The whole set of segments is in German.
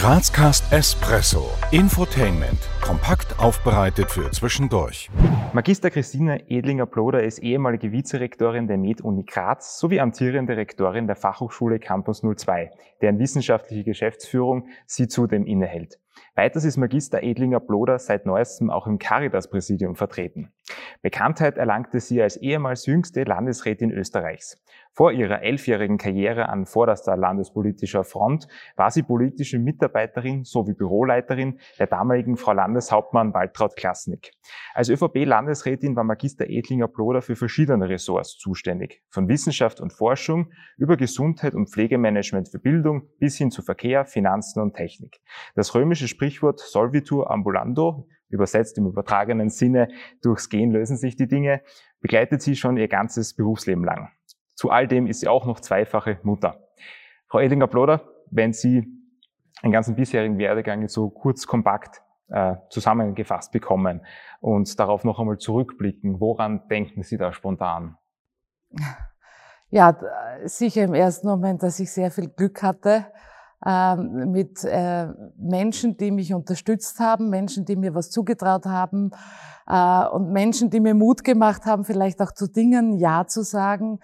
Grazcast Espresso. Infotainment. Kompakt aufbereitet für zwischendurch. Magister Christina Edlinger-Ploder ist ehemalige Vizerektorin der Med-Uni Graz sowie amtierende Rektorin der Fachhochschule Campus 02, deren wissenschaftliche Geschäftsführung sie zudem innehält. Weiters ist Magister Edlinger Bloder seit neuestem auch im Caritas-Präsidium vertreten. Bekanntheit erlangte sie als ehemals jüngste Landesrätin Österreichs. Vor ihrer elfjährigen Karriere an vorderster landespolitischer Front war sie politische Mitarbeiterin sowie Büroleiterin der damaligen Frau Landeshauptmann Waltraud Klasnik. Als ÖVP-Landesrätin war Magister Edlinger Bloder für verschiedene Ressorts zuständig, von Wissenschaft und Forschung über Gesundheit und Pflegemanagement für Bildung bis hin zu Verkehr, Finanzen und Technik. Das römische Sprichwort Solvitur ambulando übersetzt im übertragenen Sinne, durchs Gehen lösen sich die Dinge, begleitet sie schon ihr ganzes Berufsleben lang. Zu all dem ist sie auch noch zweifache Mutter. Frau Edinger-Ploder, wenn Sie einen ganzen bisherigen Werdegang so kurz kompakt äh, zusammengefasst bekommen und darauf noch einmal zurückblicken, woran denken Sie da spontan? Ja, sicher im ersten Moment, dass ich sehr viel Glück hatte äh, mit äh, Menschen, die mich unterstützt haben, Menschen, die mir was zugetraut haben äh, und Menschen, die mir Mut gemacht haben, vielleicht auch zu Dingen Ja zu sagen,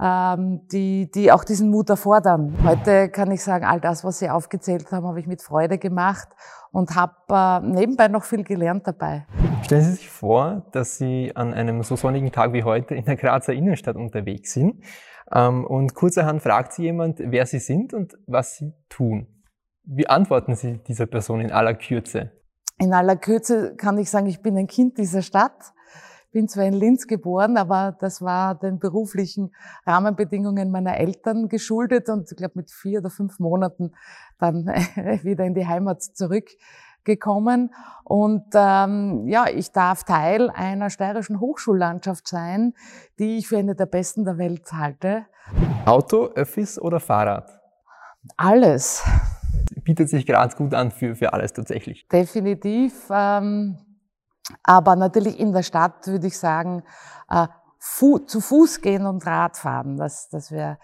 ähm, die, die auch diesen Mut erfordern. Heute kann ich sagen, all das, was Sie aufgezählt haben, habe ich mit Freude gemacht und habe äh, nebenbei noch viel gelernt dabei. Stellen Sie sich vor, dass Sie an einem so sonnigen Tag wie heute in der Grazer Innenstadt unterwegs sind ähm, und kurzerhand fragt Sie jemand, wer Sie sind und was Sie tun. Wie antworten Sie dieser Person in aller Kürze? In aller Kürze kann ich sagen, ich bin ein Kind dieser Stadt bin zwar in Linz geboren, aber das war den beruflichen Rahmenbedingungen meiner Eltern geschuldet und ich glaube mit vier oder fünf Monaten dann wieder in die Heimat zurückgekommen. Und ähm, ja, ich darf Teil einer steirischen Hochschullandschaft sein, die ich für eine der besten der Welt halte. Auto, Öffis oder Fahrrad? Alles. Bietet sich Graz gut an für, für alles tatsächlich. Definitiv. Ähm, aber natürlich in der Stadt würde ich sagen, äh, fu zu Fuß gehen und Radfahren, das, das wäre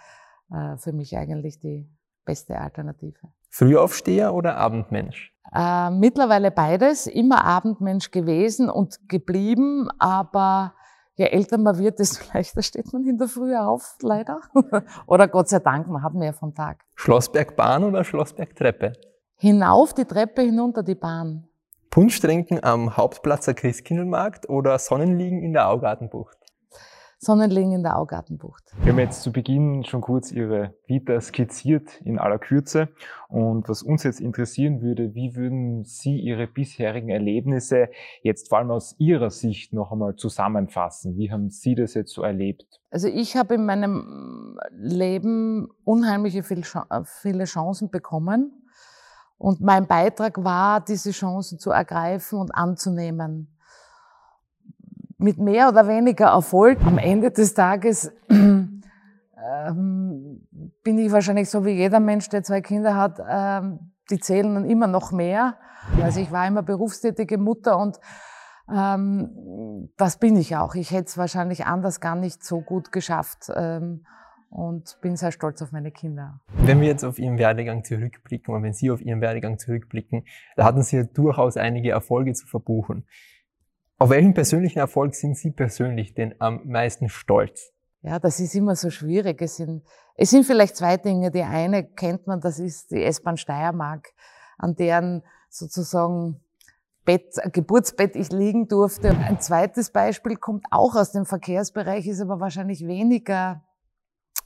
äh, für mich eigentlich die beste Alternative. Frühaufsteher oder Abendmensch? Äh, mittlerweile beides, immer Abendmensch gewesen und geblieben, aber je älter man wird, desto leichter steht man in der Früh auf, leider. oder Gott sei Dank, man hat mehr vom Tag. Schlossbergbahn oder Schlossbergtreppe? Hinauf die Treppe, hinunter die Bahn. Punsch trinken am Hauptplatzer Christkindlmarkt oder Sonnenliegen in der Augartenbucht? Sonnenliegen in der Augartenbucht. Wir haben jetzt zu Beginn schon kurz Ihre Vita skizziert in aller Kürze. Und was uns jetzt interessieren würde, wie würden Sie Ihre bisherigen Erlebnisse jetzt vor allem aus Ihrer Sicht noch einmal zusammenfassen? Wie haben Sie das jetzt so erlebt? Also ich habe in meinem Leben unheimliche viele Chancen bekommen und mein Beitrag war, diese Chancen zu ergreifen und anzunehmen. Mit mehr oder weniger Erfolg. Am Ende des Tages ähm, bin ich wahrscheinlich so wie jeder Mensch, der zwei Kinder hat, ähm, die zählen dann immer noch mehr. Also ich war immer berufstätige Mutter und ähm, das bin ich auch. Ich hätte es wahrscheinlich anders gar nicht so gut geschafft. Ähm, und bin sehr stolz auf meine Kinder. Wenn wir jetzt auf Ihren Werdegang zurückblicken oder wenn Sie auf Ihren Werdegang zurückblicken, da hatten Sie ja durchaus einige Erfolge zu verbuchen. Auf welchen persönlichen Erfolg sind Sie persönlich denn am meisten stolz? Ja, das ist immer so schwierig. Es sind, es sind vielleicht zwei Dinge. Die eine kennt man, das ist die S-Bahn Steiermark, an deren sozusagen Bett, Geburtsbett ich liegen durfte. Ein zweites Beispiel kommt auch aus dem Verkehrsbereich, ist aber wahrscheinlich weniger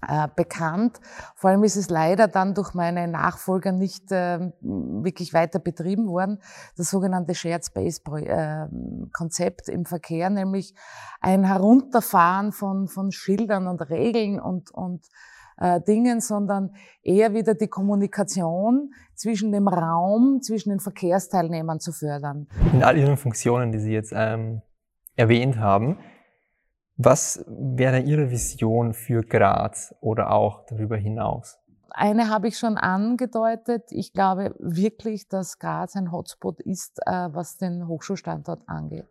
äh, bekannt. Vor allem ist es leider dann durch meine Nachfolger nicht äh, wirklich weiter betrieben worden. Das sogenannte Shared Space äh, Konzept im Verkehr, nämlich ein Herunterfahren von, von Schildern und Regeln und, und äh, Dingen, sondern eher wieder die Kommunikation zwischen dem Raum, zwischen den Verkehrsteilnehmern zu fördern. In all Ihren Funktionen, die Sie jetzt ähm, erwähnt haben, was wäre Ihre Vision für Graz oder auch darüber hinaus? Eine habe ich schon angedeutet. Ich glaube wirklich, dass Graz ein Hotspot ist, äh, was den Hochschulstandort angeht.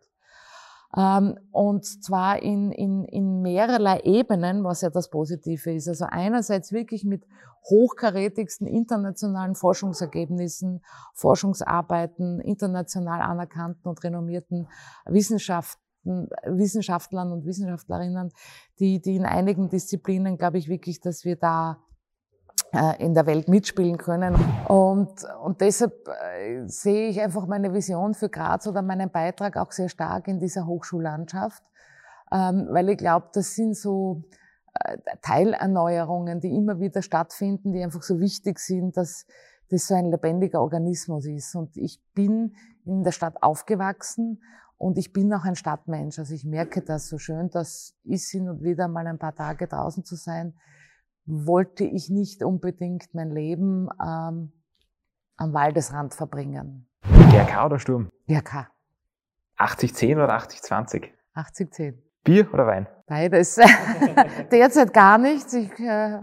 Ähm, und zwar in, in, in mehrerlei Ebenen, was ja das Positive ist. Also einerseits wirklich mit hochkarätigsten internationalen Forschungsergebnissen, Forschungsarbeiten, international anerkannten und renommierten Wissenschaften Wissenschaftlern und Wissenschaftlerinnen, die, die in einigen Disziplinen, glaube ich wirklich, dass wir da äh, in der Welt mitspielen können. Und, und deshalb äh, sehe ich einfach meine Vision für Graz oder meinen Beitrag auch sehr stark in dieser Hochschullandschaft, ähm, weil ich glaube, das sind so äh, Teilerneuerungen, die immer wieder stattfinden, die einfach so wichtig sind, dass das so ein lebendiger Organismus ist. Und ich bin in der Stadt aufgewachsen und ich bin auch ein Stadtmensch. Also ich merke das so schön, das ist hin und wieder mal ein paar Tage draußen zu sein wollte ich nicht unbedingt mein Leben ähm, am Waldesrand verbringen. GRK oder Sturm? GRK. 80-10 oder 80-20? 80-10. Bier oder Wein? Beides. Derzeit gar nichts. Ich äh,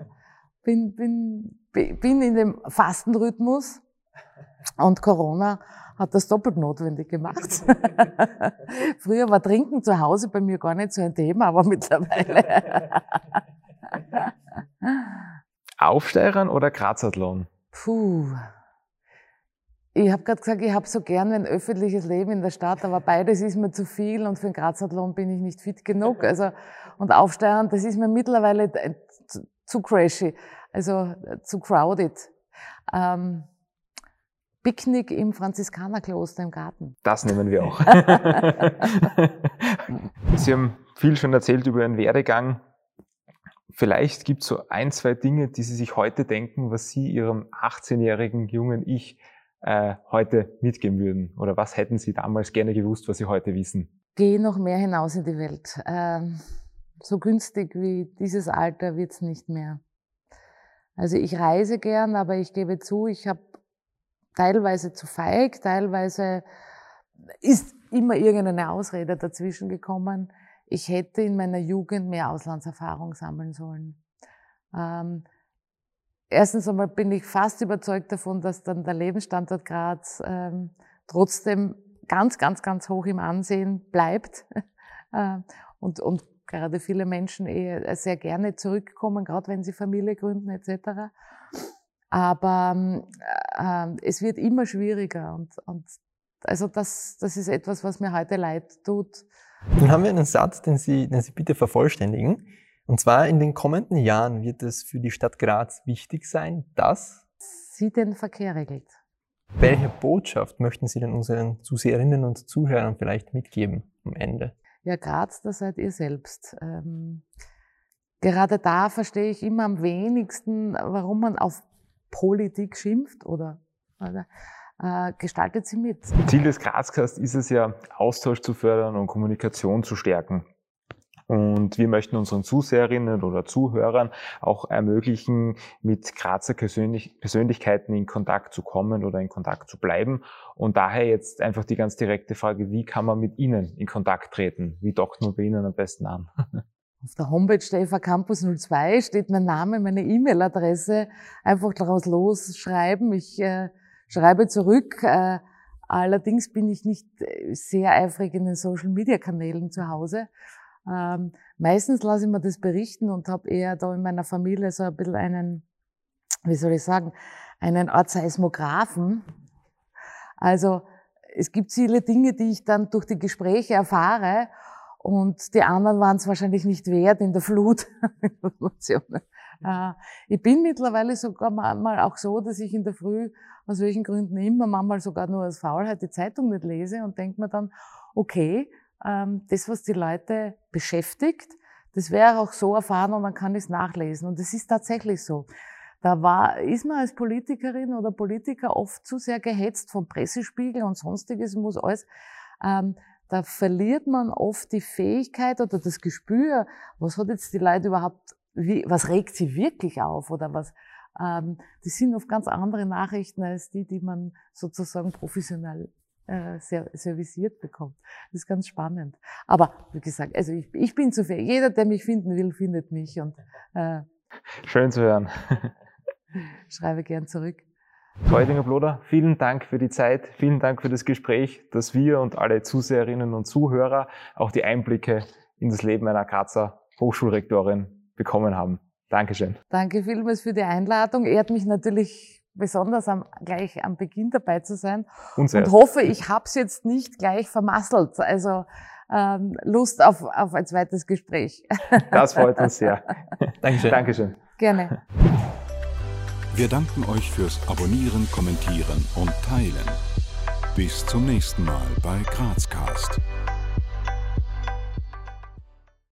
bin, bin, bin in dem Fastenrhythmus und Corona hat das doppelt notwendig gemacht. Früher war Trinken zu Hause bei mir gar nicht so ein Thema, aber mittlerweile. Aufsteigern oder Grazathlon? Puh. Ich habe gerade gesagt, ich habe so gern ein öffentliches Leben in der Stadt, aber beides ist mir zu viel und für den Grazathlon bin ich nicht fit genug. Also und Aufsteigern, das ist mir mittlerweile zu, zu crashy, also zu crowded. Ähm, Picknick im Franziskanerkloster im Garten. Das nehmen wir auch. Sie haben viel schon erzählt über Ihren Werdegang. Vielleicht gibt es so ein, zwei Dinge, die Sie sich heute denken, was Sie Ihrem 18-jährigen jungen Ich äh, heute mitgeben würden. Oder was hätten Sie damals gerne gewusst, was Sie heute wissen? Geh noch mehr hinaus in die Welt. Ähm, so günstig wie dieses Alter wird's nicht mehr. Also ich reise gern, aber ich gebe zu, ich habe teilweise zu feig, teilweise ist immer irgendeine Ausrede dazwischen gekommen ich hätte in meiner Jugend mehr Auslandserfahrung sammeln sollen. Ähm, erstens einmal bin ich fast überzeugt davon, dass dann der Lebensstandard Graz ähm, trotzdem ganz, ganz, ganz hoch im Ansehen bleibt. äh, und, und gerade viele Menschen eh sehr gerne zurückkommen, gerade wenn sie Familie gründen etc. Aber äh, es wird immer schwieriger und, und also das, das ist etwas, was mir heute leid tut, dann haben wir einen Satz, den Sie, den Sie bitte vervollständigen. Und zwar in den kommenden Jahren wird es für die Stadt Graz wichtig sein, dass sie den Verkehr regelt. Welche Botschaft möchten Sie denn unseren Zuseherinnen und Zuhörern vielleicht mitgeben am Ende? Ja, Graz, das seid ihr selbst. Ähm, gerade da verstehe ich immer am wenigsten, warum man auf Politik schimpft oder, oder äh, gestaltet sie mit. Ziel des Grazcast ist es ja, Austausch zu fördern und Kommunikation zu stärken. Und wir möchten unseren Zuseherinnen oder Zuhörern auch ermöglichen, mit Grazer Persönlichkeiten in Kontakt zu kommen oder in Kontakt zu bleiben. Und daher jetzt einfach die ganz direkte Frage, wie kann man mit Ihnen in Kontakt treten? Wie dockt man bei Ihnen am besten an? Auf der Homepage der FA Campus 02 steht mein Name, meine E-Mail-Adresse. Einfach daraus losschreiben. Ich äh, schreibe zurück. Äh, allerdings bin ich nicht äh, sehr eifrig in den Social-Media-Kanälen zu Hause. Ähm, meistens lasse ich mir das berichten und habe eher da in meiner Familie so ein bisschen einen, wie soll ich sagen, einen Art Seismographen. Also es gibt viele Dinge, die ich dann durch die Gespräche erfahre und die anderen waren es wahrscheinlich nicht wert in der Flut Informationen. Äh, ich bin mittlerweile sogar manchmal auch so, dass ich in der Früh aus welchen Gründen immer, manchmal sogar nur aus Faulheit die Zeitung nicht lese und denke mir dann, okay, ähm, das, was die Leute beschäftigt, das wäre auch so erfahren und dann kann ich es nachlesen. Und es ist tatsächlich so. Da war, ist man als Politikerin oder Politiker oft zu sehr gehetzt vom Pressespiegel und sonstiges, muss alles. Ähm, da verliert man oft die Fähigkeit oder das Gespür, was hat jetzt die Leute überhaupt, wie, was regt sie wirklich auf oder was, ähm, das sind oft ganz andere Nachrichten als die, die man sozusagen professionell äh, servisiert bekommt. Das ist ganz spannend. Aber wie gesagt, also ich, ich bin zu fair. Jeder, der mich finden will, findet mich. Und, äh, Schön zu hören. schreibe gern zurück. Freudinger Bloder, vielen Dank für die Zeit, vielen Dank für das Gespräch, dass wir und alle Zuseherinnen und Zuhörer auch die Einblicke in das Leben einer Grazer Hochschulrektorin bekommen haben. Dankeschön. Danke vielmals für die Einladung. Ehrt mich natürlich besonders am, gleich am Beginn dabei zu sein Uns und erst. hoffe, ich hab's jetzt nicht gleich vermasselt. Also ähm, Lust auf, auf ein zweites Gespräch. Das freut uns sehr. Dankeschön. Dankeschön. Gerne. Wir danken euch fürs Abonnieren, Kommentieren und Teilen. Bis zum nächsten Mal bei Grazcast.